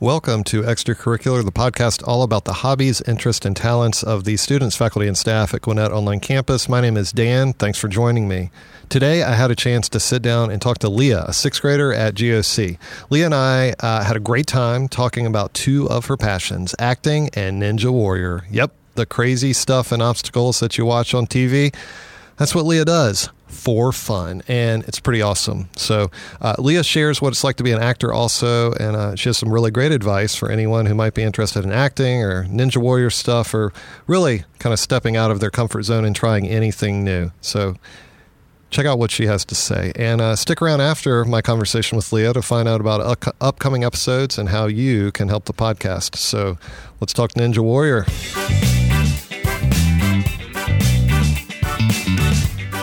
Welcome to Extracurricular, the podcast all about the hobbies, interests, and talents of the students, faculty, and staff at Gwinnett Online Campus. My name is Dan. Thanks for joining me. Today, I had a chance to sit down and talk to Leah, a sixth grader at GOC. Leah and I uh, had a great time talking about two of her passions acting and Ninja Warrior. Yep, the crazy stuff and obstacles that you watch on TV. That's what Leah does for fun, and it's pretty awesome. So, uh, Leah shares what it's like to be an actor also, and uh, she has some really great advice for anyone who might be interested in acting or Ninja Warrior stuff, or really kind of stepping out of their comfort zone and trying anything new. So, check out what she has to say. And uh, stick around after my conversation with Leah to find out about up- upcoming episodes and how you can help the podcast. So, let's talk Ninja Warrior.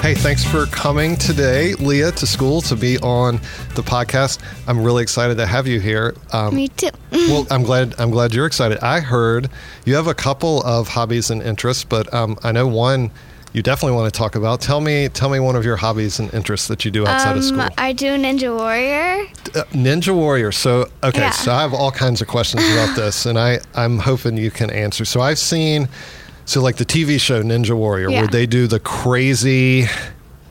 Hey, thanks for coming today, Leah, to school to be on the podcast. I'm really excited to have you here. Um, Me too. well, I'm glad. I'm glad you're excited. I heard you have a couple of hobbies and interests, but um, I know one you definitely want to talk about. Tell me, tell me one of your hobbies and interests that you do outside um, of school. I do Ninja Warrior. Uh, Ninja Warrior. So, okay, yeah. so I have all kinds of questions about this, and I I'm hoping you can answer. So I've seen so like the TV show Ninja Warrior, yeah. where they do the crazy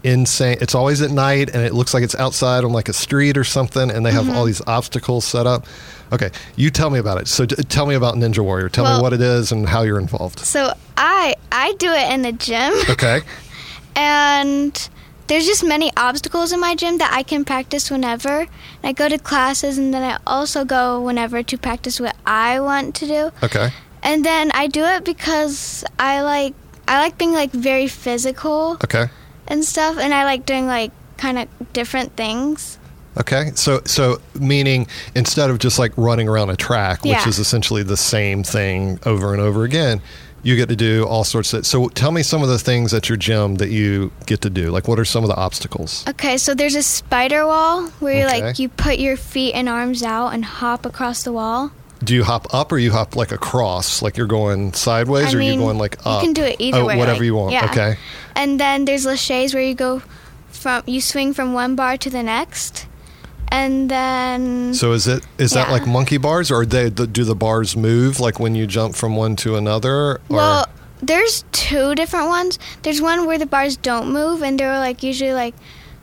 insane. It's always at night, and it looks like it's outside on like a street or something, and they have mm-hmm. all these obstacles set up. Okay, you tell me about it. So t- tell me about Ninja Warrior. Tell well, me what it is and how you're involved. So I I do it in the gym. Okay. and there's just many obstacles in my gym that I can practice whenever. And I go to classes, and then I also go whenever to practice what I want to do. Okay. And then I do it because I like I like being like very physical. Okay. And stuff, and I like doing like kind of different things. Okay, so so meaning instead of just like running around a track, which yeah. is essentially the same thing over and over again, you get to do all sorts of. So tell me some of the things at your gym that you get to do. Like, what are some of the obstacles? Okay, so there's a spider wall where okay. like you put your feet and arms out and hop across the wall do you hop up or you hop like across? Like you're going sideways I or mean, you going like up you can do it either oh, way whatever like, you want. yeah. okay. And then there's laches where you go from you swing from one bar to the next and then so is it is yeah. that like monkey bars or they do the bars move like when you jump from one to another or? well there's two different ones. There's one where the bars don't move and they're like usually like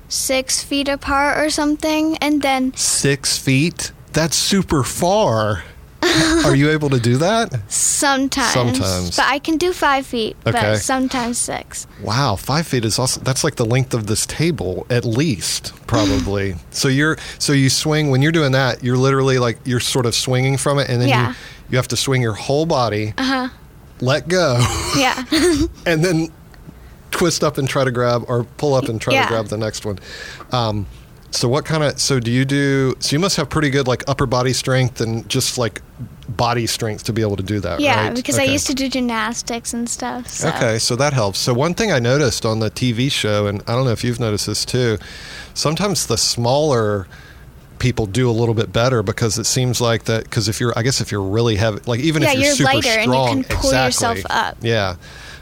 six feet apart or something and then six feet? That's super far Are you able to do that? Sometimes. Sometimes. But I can do five feet, okay. but sometimes six. Wow, five feet is also that's like the length of this table at least, probably. so you're so you swing when you're doing that, you're literally like you're sort of swinging from it and then yeah. you you have to swing your whole body. Uh-huh. Let go. Yeah. and then twist up and try to grab or pull up and try yeah. to grab the next one. Um, so what kind of so do you do? So you must have pretty good like upper body strength and just like body strength to be able to do that. Yeah, right? because okay. I used to do gymnastics and stuff. So. Okay, so that helps. So one thing I noticed on the TV show, and I don't know if you've noticed this too, sometimes the smaller people do a little bit better because it seems like that because if you're I guess if you're really heavy like even yeah, if you're, you're super lighter strong and you can pull exactly, yourself up. Yeah.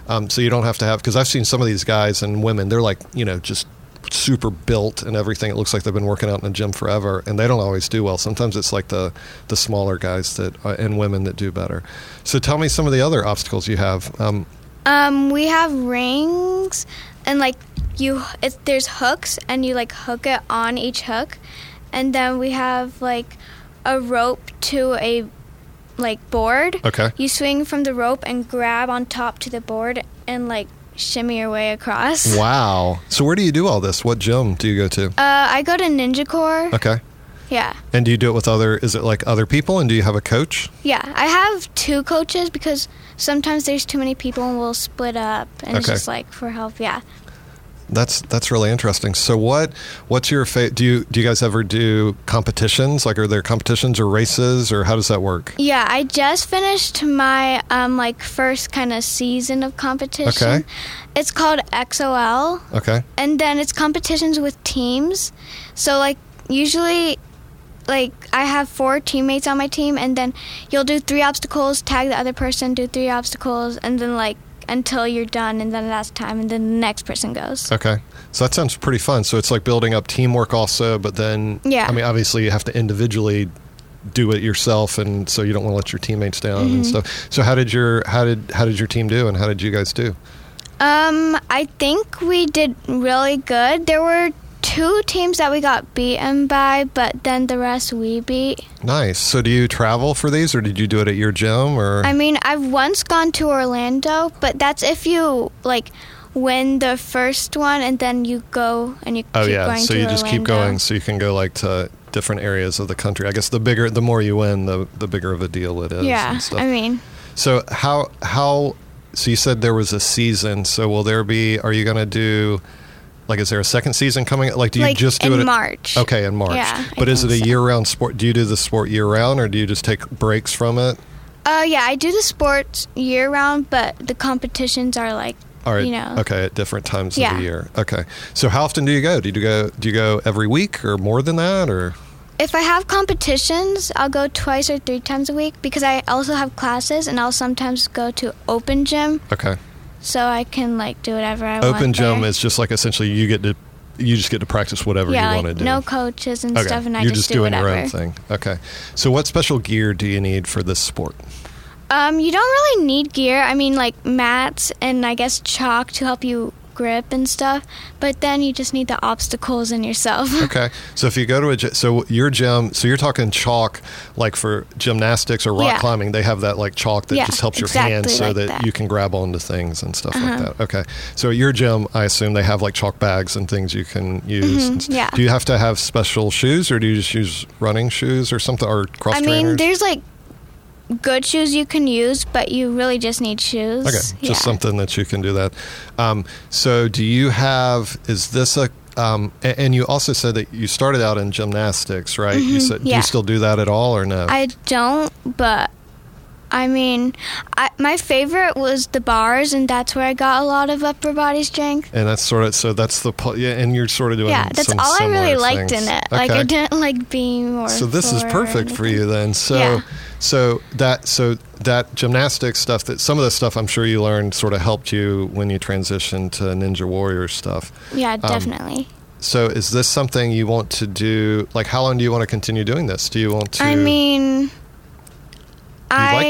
Um, so you don't have to have because I've seen some of these guys and women they're like you know just super built and everything. It looks like they've been working out in the gym forever, and they don't always do well. Sometimes it's like the the smaller guys that uh, and women that do better. So tell me some of the other obstacles you have. Um, um, we have rings, and like you, it, there's hooks, and you like hook it on each hook, and then we have like a rope to a like board. Okay. You swing from the rope and grab on top to the board and like shimmy your way across. Wow. So where do you do all this? What gym do you go to? Uh, I go to Ninja Core. Okay. Yeah. And do you do it with other? Is it like other people? And do you have a coach? Yeah, I have two coaches because sometimes there's too many people and we'll split up and it's just like for help. Yeah. That's that's really interesting. So what what's your fa- do you do you guys ever do competitions? Like are there competitions or races or how does that work? Yeah, I just finished my um like first kind of season of competition. Okay. It's called XOL. Okay. and then it's competitions with teams. So like usually like I have four teammates on my team and then you'll do three obstacles, tag the other person, do three obstacles and then like until you're done and then that's time and then the next person goes. Okay. So that sounds pretty fun. So it's like building up teamwork also, but then Yeah. I mean obviously you have to individually do it yourself, and so you don't want to let your teammates down and Mm-hmm. stuff. So how did your how did how did your team do, and how did you guys do? Um, I think we did really good. There were two teams that we got beaten by, but then the rest we beat. Nice. So do you travel for these, or did you do it at your gym, or I mean, I've once gone to Orlando, but that's if you like win the first one and then you go and you oh keep yeah, going so you just keep going, so you can go like to different areas of the country. I guess the bigger, the more you win, the the bigger of a deal it is. Yeah, and stuff. I mean, So how how so you said there was a season. So will there be? Are you going to do? Like, is there a second season coming? Like, do you like just do in it? in March. Okay, in March. Yeah, I but is it a so. year-round sport? Do you do the sport year-round, or do you just take breaks from it? Uh, yeah, I do the sports year round, but the competitions are like, All right. you know, Okay, at different times of the year. Okay. So how often do you go? Do you go? Do you go every week or more than that, or? if I have competitions, I'll go twice or three times a week because I also have classes and I'll sometimes go to open gym Okay. So I can like do whatever I want. Open gym there. is just like essentially you get to you just get to practice whatever yeah, you like want to do. no coaches and okay. stuff, and I You're just, just, do doing whatever. your own thing. Okay. So what special gear do you need for this sport? Um, you don't really need gear. I mean, like mats and I guess chalk to help you grip and stuff. But then you just need the obstacles in yourself. Okay. So if you go to a so your gym, so you're talking chalk like for gymnastics or rock Yeah. climbing, they have that like chalk that Yeah, just helps your exactly hands so like that, that. you can grab onto things and stuff like Uh-huh. that. Okay. So at your gym, I assume they have like chalk bags and things you can use. Mm-hmm, yeah. Do you have to have special shoes or do you just use running shoes or something or cross I mean, trainers? there's like good shoes you can use, but you really just need shoes. Okay, just Yeah. something that you can do that. Um, so, do you have? Is this a? Um, and you also said that you started out in gymnastics, right? You said, do Mm-hmm, you still do that at all, or no? I don't, but I mean, I, my favorite was the bars, and that's where I got a lot of upper body strength. and that's sort of so that's the yeah, and you're sort of doing yeah, that's all I really liked things. in it. Like I didn't like beam or. So this is perfect for you then. So Yeah. so that so that gymnastics stuff that some of the stuff I'm sure you learned sort of helped you when you transitioned to Ninja Warrior stuff. Yeah, Um, definitely. So is this something you want to do? Like, how long do you want to continue doing this? Do you want to? I mean,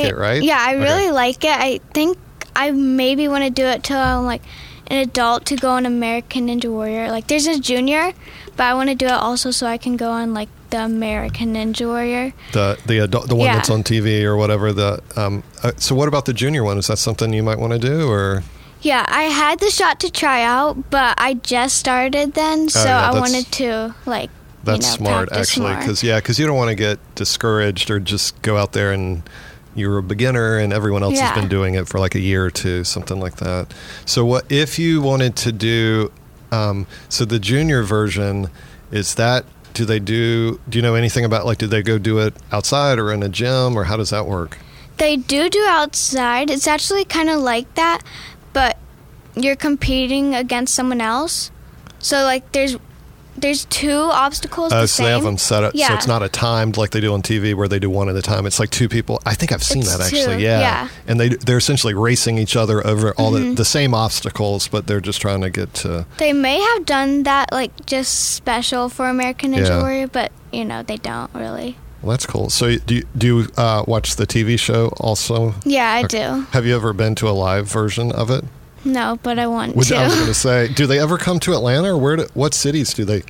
like it, right? Yeah, I Okay. really like it. I think I maybe want to do it till I'm like an adult to go on American Ninja Warrior. Like, there's a junior, but I want to do it also so I can go on like the American Ninja Warrior. the the adult, the one Yeah. that's on TV or whatever. The um. Uh, so what about the junior one? Is that something you might want to do or? Yeah, I had the shot to try out, but I just started then, so Oh, yeah, I wanted to like. That's you know, smart, actually, because yeah, because you don't want to get discouraged or just go out there and you're a beginner and everyone else has been doing it for like a year or two, something like that. So what if you wanted to do? Um, so the junior version is that. Do they do? Do you know anything about like? Do they go do it outside or in a gym or how does that work? They do do outside. It's actually kind of like that, but you're competing against someone else. So like there's there's two obstacles. Oh, the so they have them set up. So it's not a timed like they do on TV where they do one at a time. It's like two people. I think I've seen It's that two, actually. Yeah. yeah. And they they're essentially racing each other over all Mm-hmm. the, the same obstacles, but they're just trying to get to. They may have done that like just special for American Ninja Yeah. Warrior, but you know they don't really. Well, that's cool. So do you, do you uh, watch the TV show also? Yeah, I Okay. do. Have you ever been to a live version of it? No, but I want Would, to. I was going to say, do they ever come to Atlanta, or where? Do, what cities do they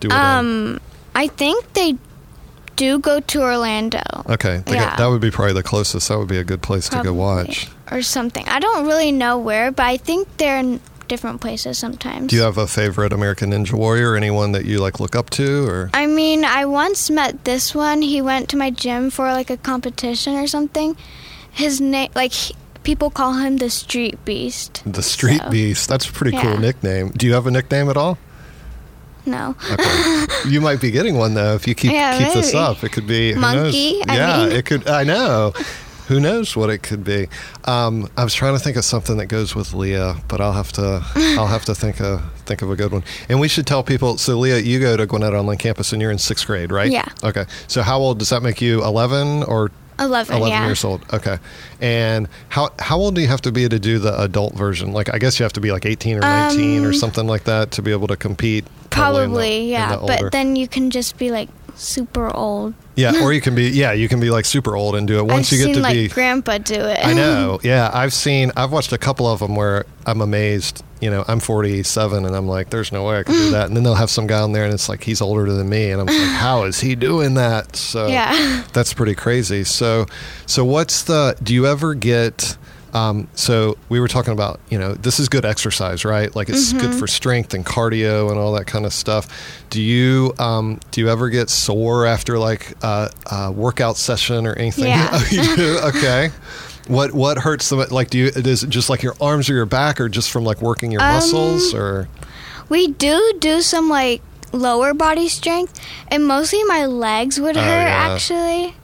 do it in? um, I think they do go to Orlando. Okay, they got- that would be probably the closest. That would be a good place to go watch. or something. I don't really know where, but I think they're in different places sometimes. Do you have a favorite American Ninja Warrior? Anyone that you like look up to, or I mean, I once met this one. He went to my gym for like a competition or something. His name, like, he, people call him the Street Beast. the Street So, Beast? That's a pretty cool nickname. Do you have a nickname at all? No. Okay. you might be getting one though if you keep Yeah, keep this up. It could be Monkey, yeah, mean. it could. I know. Who knows what it could be? Um, I was trying to think of something that goes with Leah, but I'll have to. I'll have to think of think of a good one. And we should tell people. So Leah, you go to Gwinnett Online Campus, and you're in sixth grade, right? Yeah. Okay. So how old does that make you? Eleven or 11, 11 yeah. years old. Okay. And how how old do you have to be to do the adult version? Like I guess you have to be like 18 or 19 or Um, something like that to be able to compete. in Probably, the yeah. But then you can just be like super old. Yeah, or you can be yeah, you can be like super old and do it once I've you get seen to like be grandpa do it. I know. Yeah, I've seen. I've watched a couple of them where I'm amazed. You know, I'm 47 and I'm like, there's no way I can do mm. that. And then they'll have some guy on there and it's like he's older than me, and I'm like, how is he doing that? So Yeah. that's pretty crazy. So, so what's the? Do you ever get? Um, so we were talking about, you know, this is good exercise, right? Like it's good for strength and cardio and all that kind of stuff. Do you um, do you ever get sore after like uh, a workout session or anything? Yeah. You do? Okay. What what hurts the like? Do you is it just like your arms or your back, or just from like working your Um, muscles, or We do do some like lower body strength, and mostly my legs would Oh, hurt yeah. actually.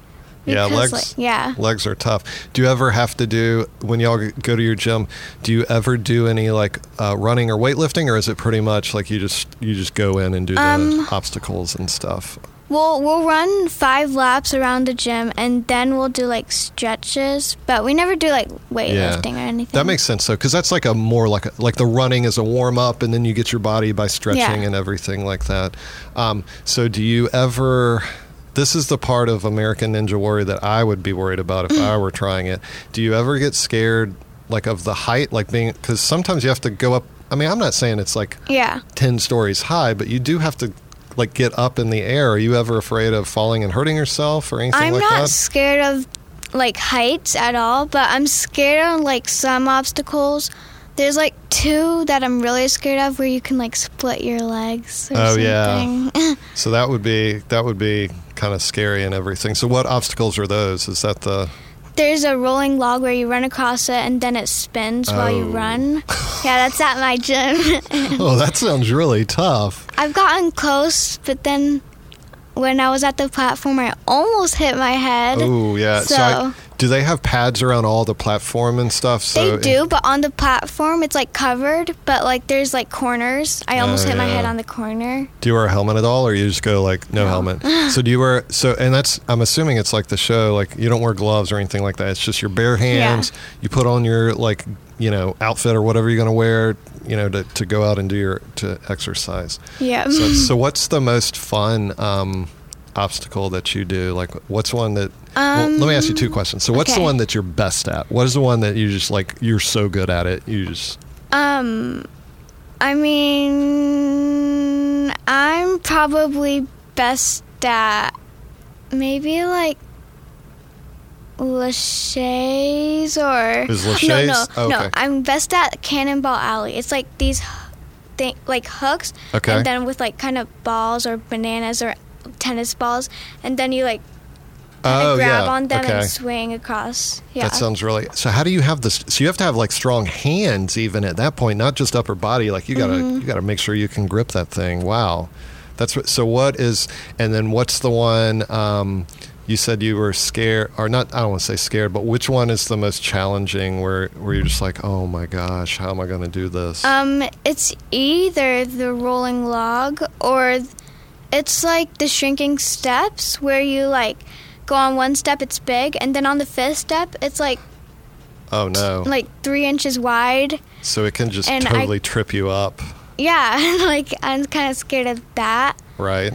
Yeah, legs? like, yeah. legs are tough. Do you ever have to do when y'all go to your gym? Do you ever do any like uh, running or weightlifting, or is it pretty much like you just you just go in and do the Um, obstacles and stuff? We'll we'll run five laps around the gym, and then we'll do like stretches. But we never do like weightlifting or anything. That makes sense though, because that's like a more like a, like the running is a warm up, and then you get your body by stretching Yeah. and everything like that. Um, so, do you ever? This is the part of American Ninja Warrior that I would be worried about if I were trying it. Do you ever get scared, like of the height, like being? Because sometimes you have to go up. I mean, I'm not saying it's like Yeah. ten stories high, but you do have to like get up in the air. Are you ever afraid of falling and hurting yourself or anything I'm like not scared of like heights at all, but I'm scared of like some obstacles. There's like two that I'm really scared of where you can like split your legs or Oh, yeah. So that would be that would be kind of scary and everything. So what obstacles are those? Is that the There's a rolling log where you run across it and then it spins while you Oh. run. yeah, that's at my gym. Oh, that sounds really tough. I've gotten close, but then when I was at the platform, I almost hit my head. Oh, yeah. So, So, I, do they have pads around all the platform and stuff? So they do, but on the platform, it's like covered, but like there's like corners. I almost Oh, hit my head on the corner. Do you wear a helmet at all, or you just go like no, No. helmet? so do you wear so? And that's I'm assuming it's like the show. Like you don't wear gloves or anything like that. It's just your bare hands. You put on your like you know outfit or whatever you're gonna wear. You know to, to go out and do your to exercise. Yeah. So, so what's the most fun um, obstacle that you do? Like, what's one that? well, let me ask you two questions. So, what's the Um, one that you're best at? What is the one that you just like? You're so good at it. You just Um, I mean, I'm probably best at maybe like laches or Is no, laches? no, Oh, no. okay. I'm best at Cannonball Alley. It's like these, thing, like hooks, Okay. and then with like kind of balls or bananas or tennis balls, and then you like oh grab yeah. on them okay. and swing across. Yeah. That sounds really. So how do you have this? So you have to have like strong hands even at that point, not just upper body. Like you gotta Mm-hmm. you gotta make sure you can grip that thing. Wow, that's what. So what is? And then what's the one? Um, you said you were scared, or not? I don't want to say scared, but which one is the most challenging? Where where you're just like, oh my gosh, how am I going to do this? Um, it's either the rolling log or it's like the shrinking steps where you like go on one step, it's big, and then on the fifth step, it's like oh no! like three inches wide. so it can just and I- totally trip you up, Yeah, like I'm kind of scared of that. right?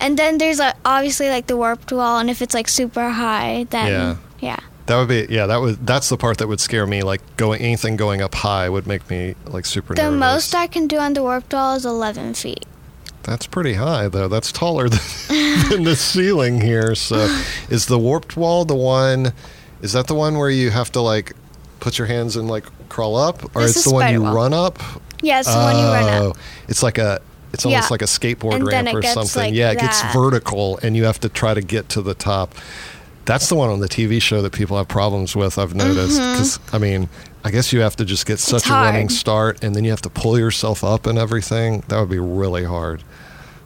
And then there's like obviously like the warped wall, and if it's like super high, then Yeah. yeah. That would be yeah. That would that's the part that would scare me. Like going anything going up high would make me like super. The nervous. most I can do on the warped wall is 11 feet. That's pretty high though. That's taller than, than the ceiling here. So, is the warped wall the one? Is that the one where you have to like put your hands and like crawl up, or This it's the one you wall. run up? Yeah, it's the one you run Oh, up. It's like a. It's almost Yeah. like a skateboard And ramp or something. like yeah, it gets vertical, and you have to try to get to the top. That's the one on the TV show that people have problems with. I've noticed because I mean, I guess you have to just get such a running Mm-hmm. start, and then you have to pull yourself up and everything. That would be really hard.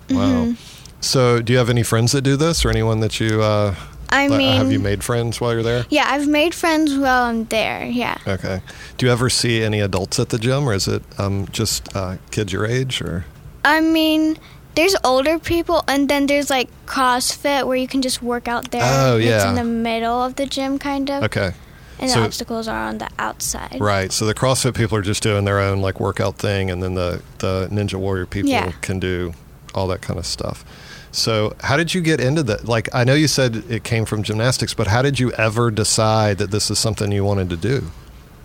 Mm-hmm. Wow. So, do you have any friends that do this, or anyone that you? Uh, I mean, have you made friends while you're there? yeah, I've made friends while I'm there. Yeah. Okay. Do you ever see any adults at the gym, or is it um, just uh, kids your age, or? I mean, there's older people, and then there's like CrossFit where you can just work out there. Oh, yeah, It's in the middle of the gym, kind of. Okay. And So- the obstacles are on the outside. Right. So the CrossFit people are just doing their own like workout thing, and then the the Ninja Warrior people Yeah. can do all that kind of stuff. So, how did you get into that? Like, I know you said it came from gymnastics, but how did you ever decide that this is something you wanted to do?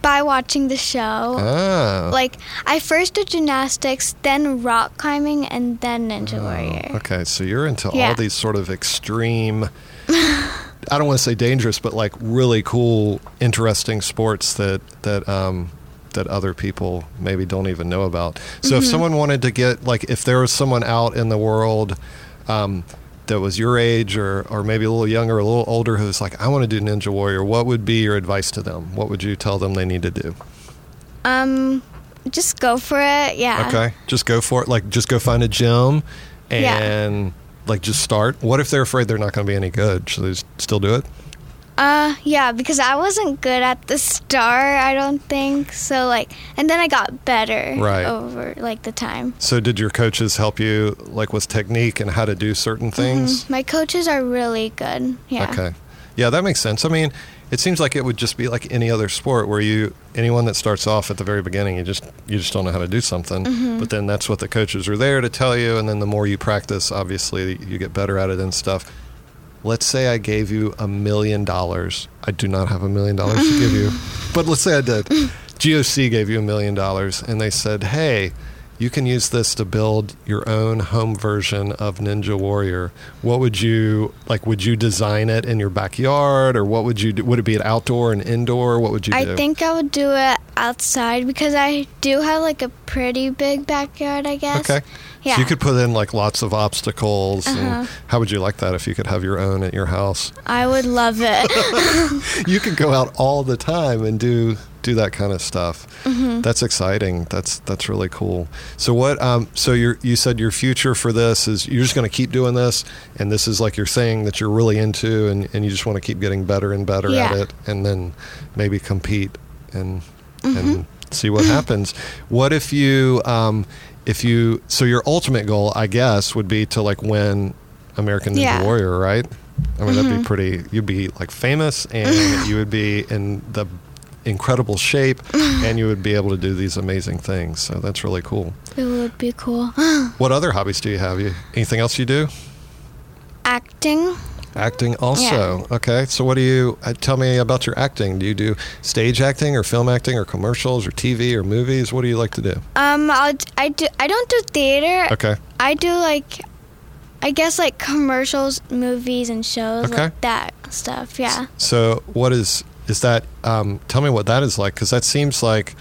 By watching the show. Ah. Like, I first did gymnastics, then rock climbing, and then Ninja Warrior. Oh, Okay, so you're into all these sort of extreme I don't want to say dangerous, but like really cool, interesting sports that that um that other people maybe don't even know about. So Mm-hmm. if someone wanted to get like if there was someone out in the world um that was your age or, or maybe a little younger, a little older, who's like, I want to do Ninja Warrior. What would be your advice to them? What would you tell them they need to do? Um, just go for it. Yeah. Okay, just go for it. Like, just go find a gym Yeah. and like just start. What if they're afraid they're not going to be any good? Should they still do it? Uh, yeah, because I wasn't good at the start, I don't think. So, like, and then I got better Right. over, like, the time. So, did your coaches help you like with technique and how to do certain things? Mhm. My coaches are really good. Yeah. Okay, yeah, that makes sense. I mean, it seems like it would just be like any other sport where you anyone that starts off at the very beginning, you just you just don't know how to do something. Mm-hmm. But then that's what the coaches are there to tell you, and then the more you practice, obviously, you get better at it and stuff. Let's say I gave you a million dollars. I do not have a million dollars to give you, but let's say I did. GOC gave you a million dollars, and they said, "Hey, you can use this to build your own home version of Ninja Warrior. What would you like? Would you design it in your backyard, or what would you do? Would it be an outdoor and indoor? What would you I do? I think I would do it outside because I do have, like, a pretty big backyard, I guess. Okay. Yeah. So you could put in like lots of obstacles. Uh-huh. And how would you like that if you could have your own at your house? I would love it. you could go out all the time and do do that kind of stuff. Mm-hmm. That's exciting. That's that's really cool. So what? Um, so you you said your future for this is you're just going to keep doing this, and this is like your thing that you're really into, and, and you just want to keep getting better and better Yeah. at it, and then maybe compete and Mm-hmm. and see what happens. What if you um, if you so your ultimate goal, I guess, would be to like win American Ninja Yeah. Warrior, right? I mean, that'd be Mhm. pretty. You'd be like famous, and you would be in the incredible shape, and you would be able to do these amazing things. So that's really cool. it would be cool. What other hobbies do you have? You anything else you do? Acting. Acting also. Okay. So what do you uh, tell me about your acting? Do you do stage acting or film acting or commercials or TV or movies? What do you like to do? Um, I'll, I do. I don't do theater. Okay. I do like, I guess like commercials, movies, and shows Okay. like that stuff. Yeah. So what is is that? Um, tell me what that is like, because that seems like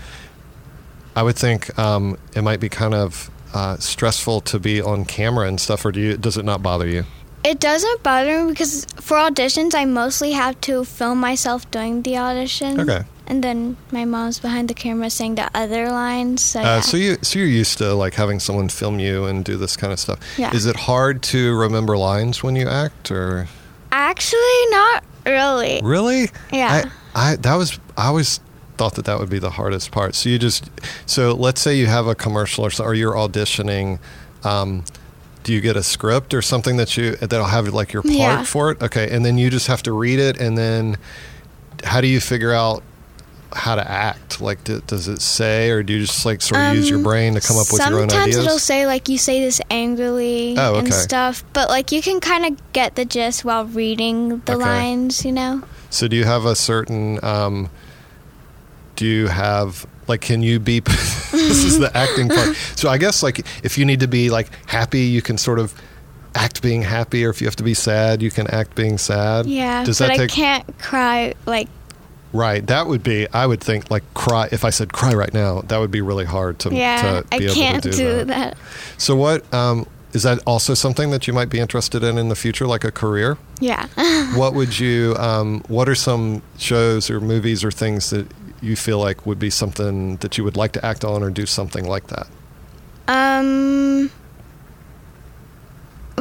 I would think um, it might be kind of uh, stressful to be on camera and stuff. Or do you? Does it not bother you? It doesn't bother me because for auditions, I mostly have to film myself doing the audition. Okay. And then my mom's behind the camera saying the other lines. So, Uh, so you so you're used to like having someone film you and do this kind of stuff. Yeah. Is it hard to remember lines when you act or Actually, not really. really? Yeah. I, I that was I always thought that that would be the hardest part. So you just so let's say you have a commercial or so, or you're auditioning. Um, do you get a script or something that you that'll have like your part Yeah. for it? Okay, and then you just have to read it, and then how do you figure out how to act? Like, d- does it say, or do you just like sort of use your Um, brain to come up with your own ideas? Sometimes it'll say like you say this angrily Oh, and stuff, but like you can kind of get the gist while reading the Okay. lines, you know. So do you have a certain um do you have like can you be this is the acting part. So I guess like if you need to be like happy, you can sort of act being happy or if you have to be sad, you can act being sad. Yeah, Does but that I take can't cry like Right. That would be I would think like cry if I said cry right now, that would be really hard to, yeah, to be I able can't to do, do that. that. So what um is that also something that you might be interested in in the future like a career? Yeah. what would you um, what are some shows or movies or things that you feel like would be something that you would like to act on or do something like that um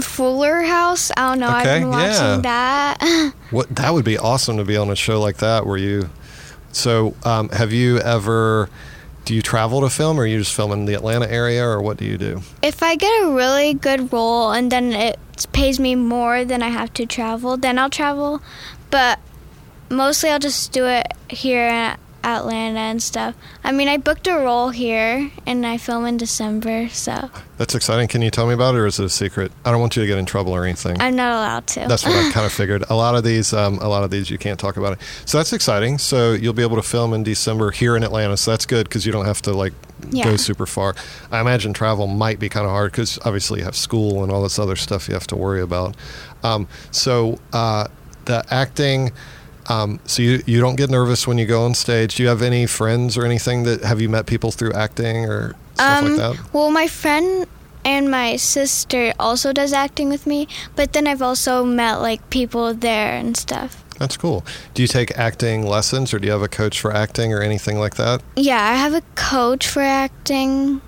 Fuller House. I don't know. Okay, I've been yeah. watching that. what that would be awesome to be on a show like that where you so um, have you ever do you travel to film or are you just film in the atlanta area or what do you do if I get a really good role and then it pays me more than I have to travel, then I'll travel. But mostly I'll just do it here Atlanta and stuff. I mean, I booked a role here, and I film in December, so That's exciting. Can you tell me about it, or is it a secret? I don't want you to get in trouble or anything. I'm not allowed to. That's what I kind of figured. A lot of these, um, a lot of these, you can't talk about it. So that's exciting. So you'll be able to film in December here in Atlanta. So that's good because you don't have to like go super far. I imagine travel might be kind of hard because obviously you have school and all this other stuff you have to worry about. Um, so uh, the acting. Um, so you you don't get nervous when you go on stage. Do you have any friends or anything that have you met people through acting or stuff um, like that? well, my friend and my sister also does acting with me, but then I've also met like people there and stuff. That's cool. Do you take acting lessons or do you have a coach for acting or anything like that? Yeah, I have a coach for acting.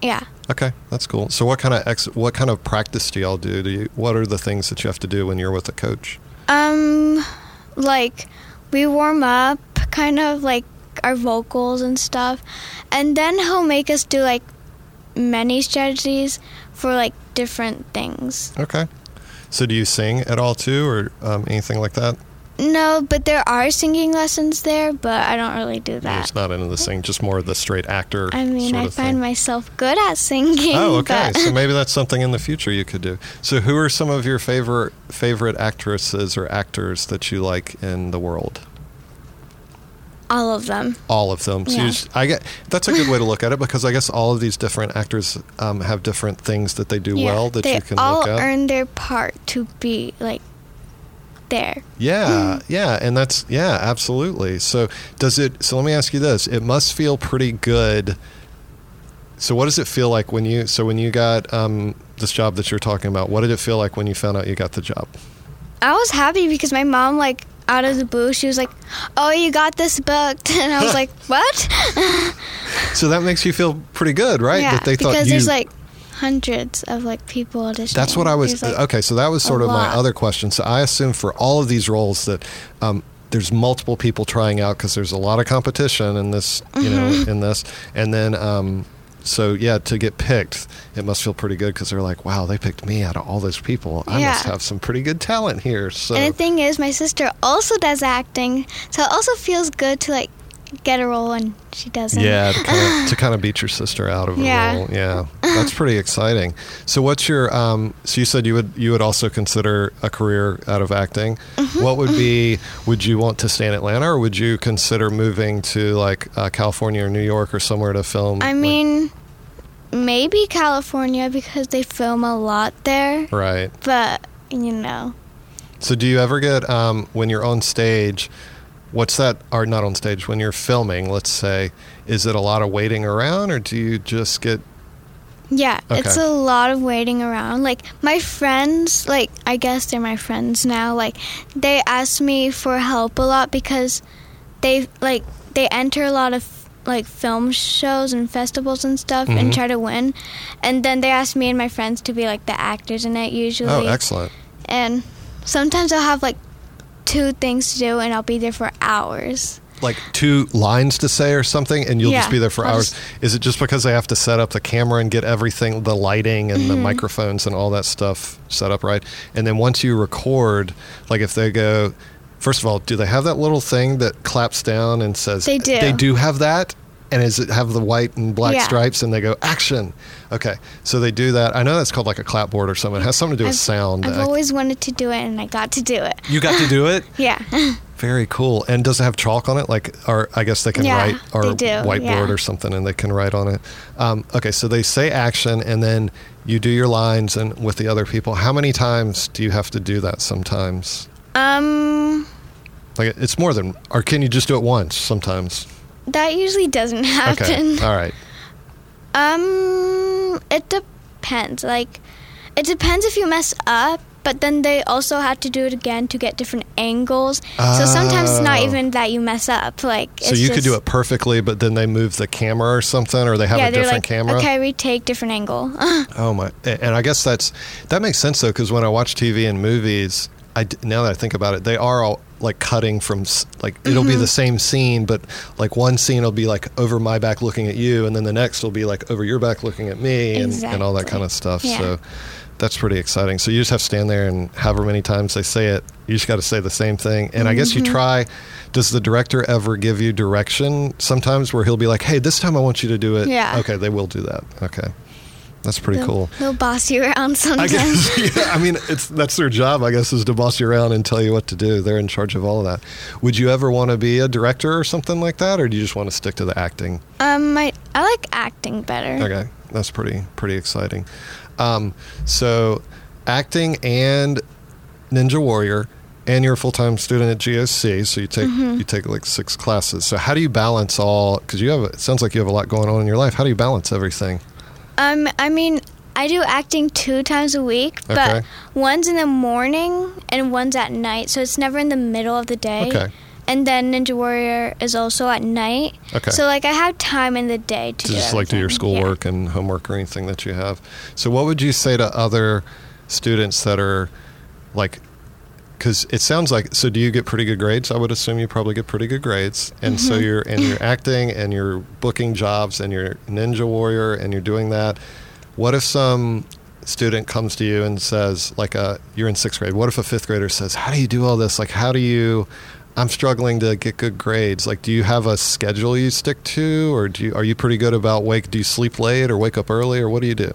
Yeah. Okay, that's cool. So, what kind of ex- what kind of practice do y'all do? Do you, what are the things that you have to do when you're with a coach? Um, like we warm up, kind of like our vocals and stuff, and then he'll make us do like many strategies for like different things. Okay. So, do you sing at all too, or um, anything like that? No, but there are singing lessons there, but I don't really do that. just not into the sing, just more of the straight actor. I mean, I find thing. myself good at singing. Oh, okay. so maybe that's something in the future you could do. So, who are some of your favorite favorite actresses or actors that you like in the world? all of them. all of them. So you Yeah. just, I get that's a good way to look at it because I guess all of these different actors um, have different things that they do Yeah, well that you can all look at. earn their part to be like there. yeah, yeah, and that's yeah, absolutely. So does it? So let me ask you this: It must feel pretty good. So what does it feel like when you? So when you got um, this job that you're talking about, what did it feel like when you found out you got the job? I was happy because my mom, like, out of the blue, she was like, "Oh, you got this booked," and I was like, "What?" So that makes you feel pretty good, right? Yeah, that they thought because you. there's like hundreds of like people auditioning. That's what I was. Like, okay, so that was sort of my other question. So I assume for all of these roles that um, there's multiple people trying out because there's a lot of competition in this, you Mm-hmm. know, in this, and then. Um, so yeah, to get picked, it must feel pretty good because they're like, "Wow, they picked me out of all those people. I must have some pretty good talent here." So And the thing is, my sister also does acting, so it also feels good to like get a role and she doesn't. Yeah, to kind, of, to kind of beat your sister out of a Yeah. role. Yeah, that's pretty exciting. So, what's your? Um, so you said you would you would also consider a career out of acting. Mm-hmm. What would be? Would you want to stay in Atlanta, or would you consider moving to like uh, California or New York or somewhere to film? I like- mean, maybe California because they film a lot there, right. but you know, So, do you ever get um, when you're on stage? What's that? Or not on stage when you're filming? Let's say, is it a lot of waiting around, or do you just get yeah, it's a lot of waiting around. Like my friends, like I guess they're my friends now. Like they ask me for help a lot because they like they enter a lot of like film shows and festivals and stuff Mhm. and try to win. And then they ask me and my friends to be like the actors in it usually. oh, excellent. And sometimes I'll have like two things to do and I'll be there for hours. like two lines to say or something and you'll just be there for I'll hours just- is it just because they have to set up the camera and get everything the lighting and Mm-hmm. the microphones and all that stuff set up right and then once you record like if they go first of all do they have that little thing that claps down and says They do. they do have that and is it have the white and black Yeah. stripes and they go action okay so they do that i know that's called like a clapboard or something it has something to do with I've- sound I've I- always wanted to do it and I got to do it. you got to do it Yeah. Very cool. And does it have chalk on it? Like, or I guess they can Yeah, write or whiteboard yeah. or something, and they can write on it. Um, okay, so they say action, and then you do your lines and with the other people. How many times do you have to do that? Sometimes, um like it's more than, or can you just do it once? Sometimes. That usually doesn't happen. Okay. All right. Um, it depends. Like, it depends if you mess up, but then they also have to do it again to get different angles. So sometimes it's not Oh. even that you mess up. Like, So you could do it perfectly, but then they move the camera or something, or they have yeah, a they're different like, camera. okay, retake different angle. Oh my! And I guess that's that makes sense though, because when I watch TV and movies, I now that I think about it, they are all like cutting from like it'll Mm-hmm. be the same scene, but like one scene will be like over my back looking at you, and then the next will be like over your back looking at me, and, and all that kind of stuff. Yeah. So that's pretty exciting. So you just have to stand there and however many times they say it, you just got to say the same thing. And I guess you try. Does the director ever give you direction sometimes where he'll be like, "Hey, this time I want you to do it." Yeah. Okay, they will do that. Okay, that's pretty They'll, cool. they'll boss you around I sometimes. guess. Yeah, I mean, it's that's their job. I guess is to boss you around and tell you what to do. They're in charge of all of that. Would you ever want to be a director or something like that, or do you just want to stick to the acting? Um, my I like acting better. Okay, that's pretty pretty exciting. Um, so, acting and Ninja Warrior, and you're a full time student at GOC, so you take Mm-hmm. you take like six classes. So how do you balance all? Because you have it sounds like you have a lot going on in your life. How do you balance everything? Um, I mean, I do acting two times a week, Okay. but one's in the morning and one's at night, so it's never in the middle of the day. Okay. And then Ninja Warrior is also at night. Okay. So like I have time in the day to, to do just like do your everything. Yeah. schoolwork and homework or anything that you have. So, what would you say to other students that are like? Because it sounds like so. Do you get pretty good grades? I would assume you probably get pretty good grades, and so Mm-hmm. you're and you're acting and you're booking jobs and you're Ninja Warrior and you're doing that. What if some student comes to you and says, like, uh, you're in sixth grade. What if a fifth grader says, "How do you do all this? Like, how do you?" I'm struggling to get good grades. Like, do you have a schedule you stick to, or do you, are you pretty good about wake? Do you sleep late or wake up early, or what do you do?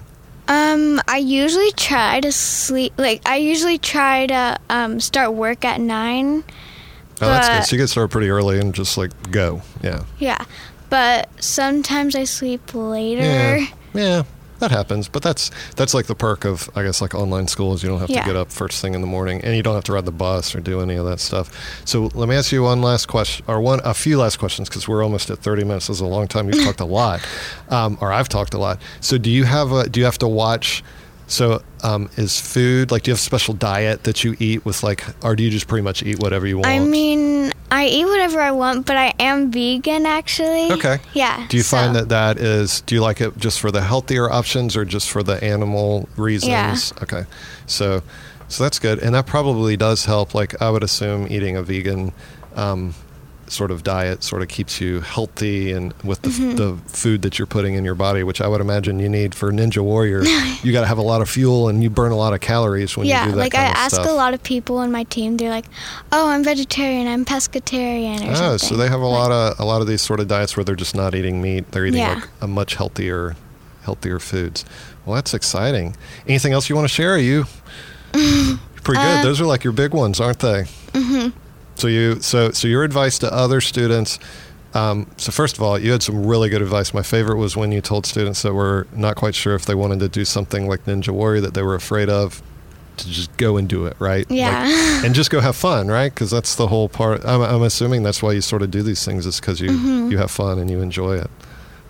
Um, I usually try to sleep. Like I usually try to um start work at nine. Oh, that's good. So you get started pretty early and just like go. Yeah. Yeah, but sometimes I sleep later. Yeah. Yeah. That happens, but that's that's like the perk of I guess like online school is you don't have Yeah. to get up first thing in the morning and you don't have to ride the bus or do any of that stuff. So let me ask you one last question or one a few last questions because we're almost at thirty minutes. This is a long time. You've talked a lot, um, or I've talked a lot. So do you have a do you have to watch? So um, is food like do you have a special diet that you eat with like or do you just pretty much eat whatever you want? I mean, I eat whatever I want, but I am vegan actually. Okay. Yeah. Do you so- find that that is? Do you like it just for the healthier options or just for the animal reasons? Yeah. Okay. So, so that's good, and that probably does help. Like I would assume eating a vegan. Um, sort of diet sort of keeps you healthy and with the, Mm-hmm. the food that you're putting in your body which i would imagine you need for ninja warrior you got to have a lot of fuel and you burn a lot of calories when yeah, you do that Yeah, like I ask stuff a lot of people on my team. They're like, "Oh, I'm vegetarian. I'm pescatarian." Or Oh, something. so they have a lot of a lot of these sort of diets where they're just not eating meat; they're eating Yeah. like a much healthier, healthier foods. Well, that's exciting. Anything else you want to share? Are you pretty good? Uh, Those are like your big ones, aren't they? Mm-hmm. So you so so your advice to other students. Um, so first of all, you had some really good advice. My favorite was when you told students that were not quite sure if they wanted to do something like Ninja Warrior that they were afraid of, to just go and do it, right? Yeah. Like, and just go have fun, right? Because that's the whole part. I'm, I'm assuming that's why you sort of do these things is because you Mm-hmm. you have fun and you enjoy it.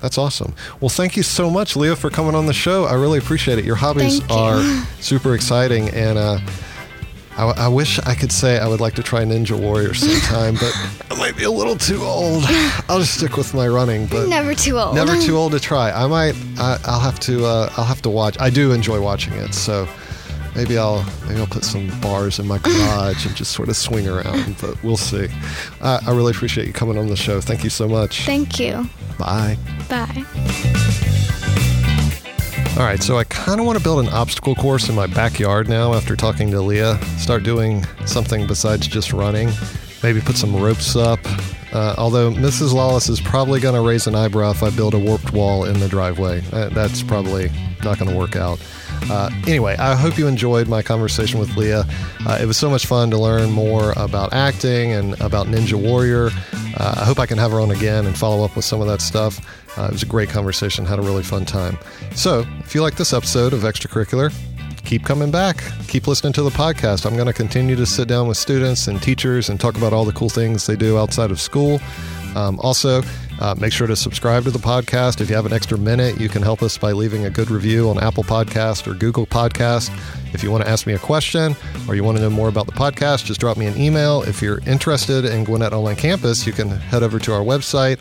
That's awesome. Well, thank you so much, Leah, for coming on the show. I really appreciate it. Your hobbies you. are super exciting, and uh, I, I wish I could say I would like to try Ninja Warrior sometime, but I might be a little too old. I'll just stick with my running, but never too old. never too old to try. I might. I, I'll have to. Uh, I'll have to watch. I do enjoy watching it, so maybe I'll maybe I'll put some bars in my garage and just sort of swing around. But we'll see. Uh, I really appreciate you coming on the show. Thank you so much. Thank you. Bye. Bye. All right, so I kind of want to build an obstacle course in my backyard now after talking to Leah. Start doing something besides just running. Maybe put some ropes up. Uh, although Mrs. Lawless is probably going to raise an eyebrow if I build a warped wall in the driveway. Uh, that's probably not going to work out. Uh, anyway, I hope you enjoyed my conversation with Leah. Uh, it was so much fun to learn more about acting and about Ninja Warrior. Uh, I hope I can have her on again and follow up with some of that stuff. Uh, it was a great conversation, had a really fun time. So, if you like this episode of Extracurricular, keep coming back. Keep listening to the podcast. I'm going to continue to sit down with students and teachers and talk about all the cool things they do outside of school. Um, also, uh, make sure to subscribe to the podcast. If you have an extra minute, you can help us by leaving a good review on Apple Podcast or Google Podcast. If you want to ask me a question or you want to know more about the podcast, just drop me an email. If you're interested in Gwinnett Online Campus, you can head over to our website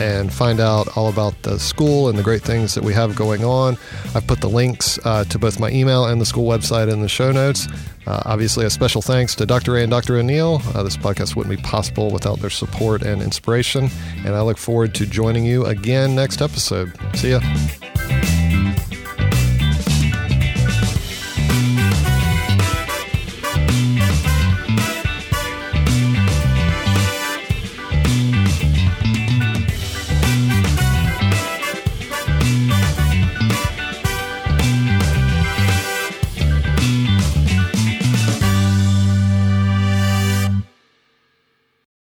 and find out all about the school and the great things that we have going on. I've put the links uh, to both my email and the school website in the show notes. Uh, obviously, a special thanks to Dr. A and Dr. O'Neill. Uh, this podcast wouldn't be possible without their support and inspiration. And I look forward to joining you again next episode. See ya.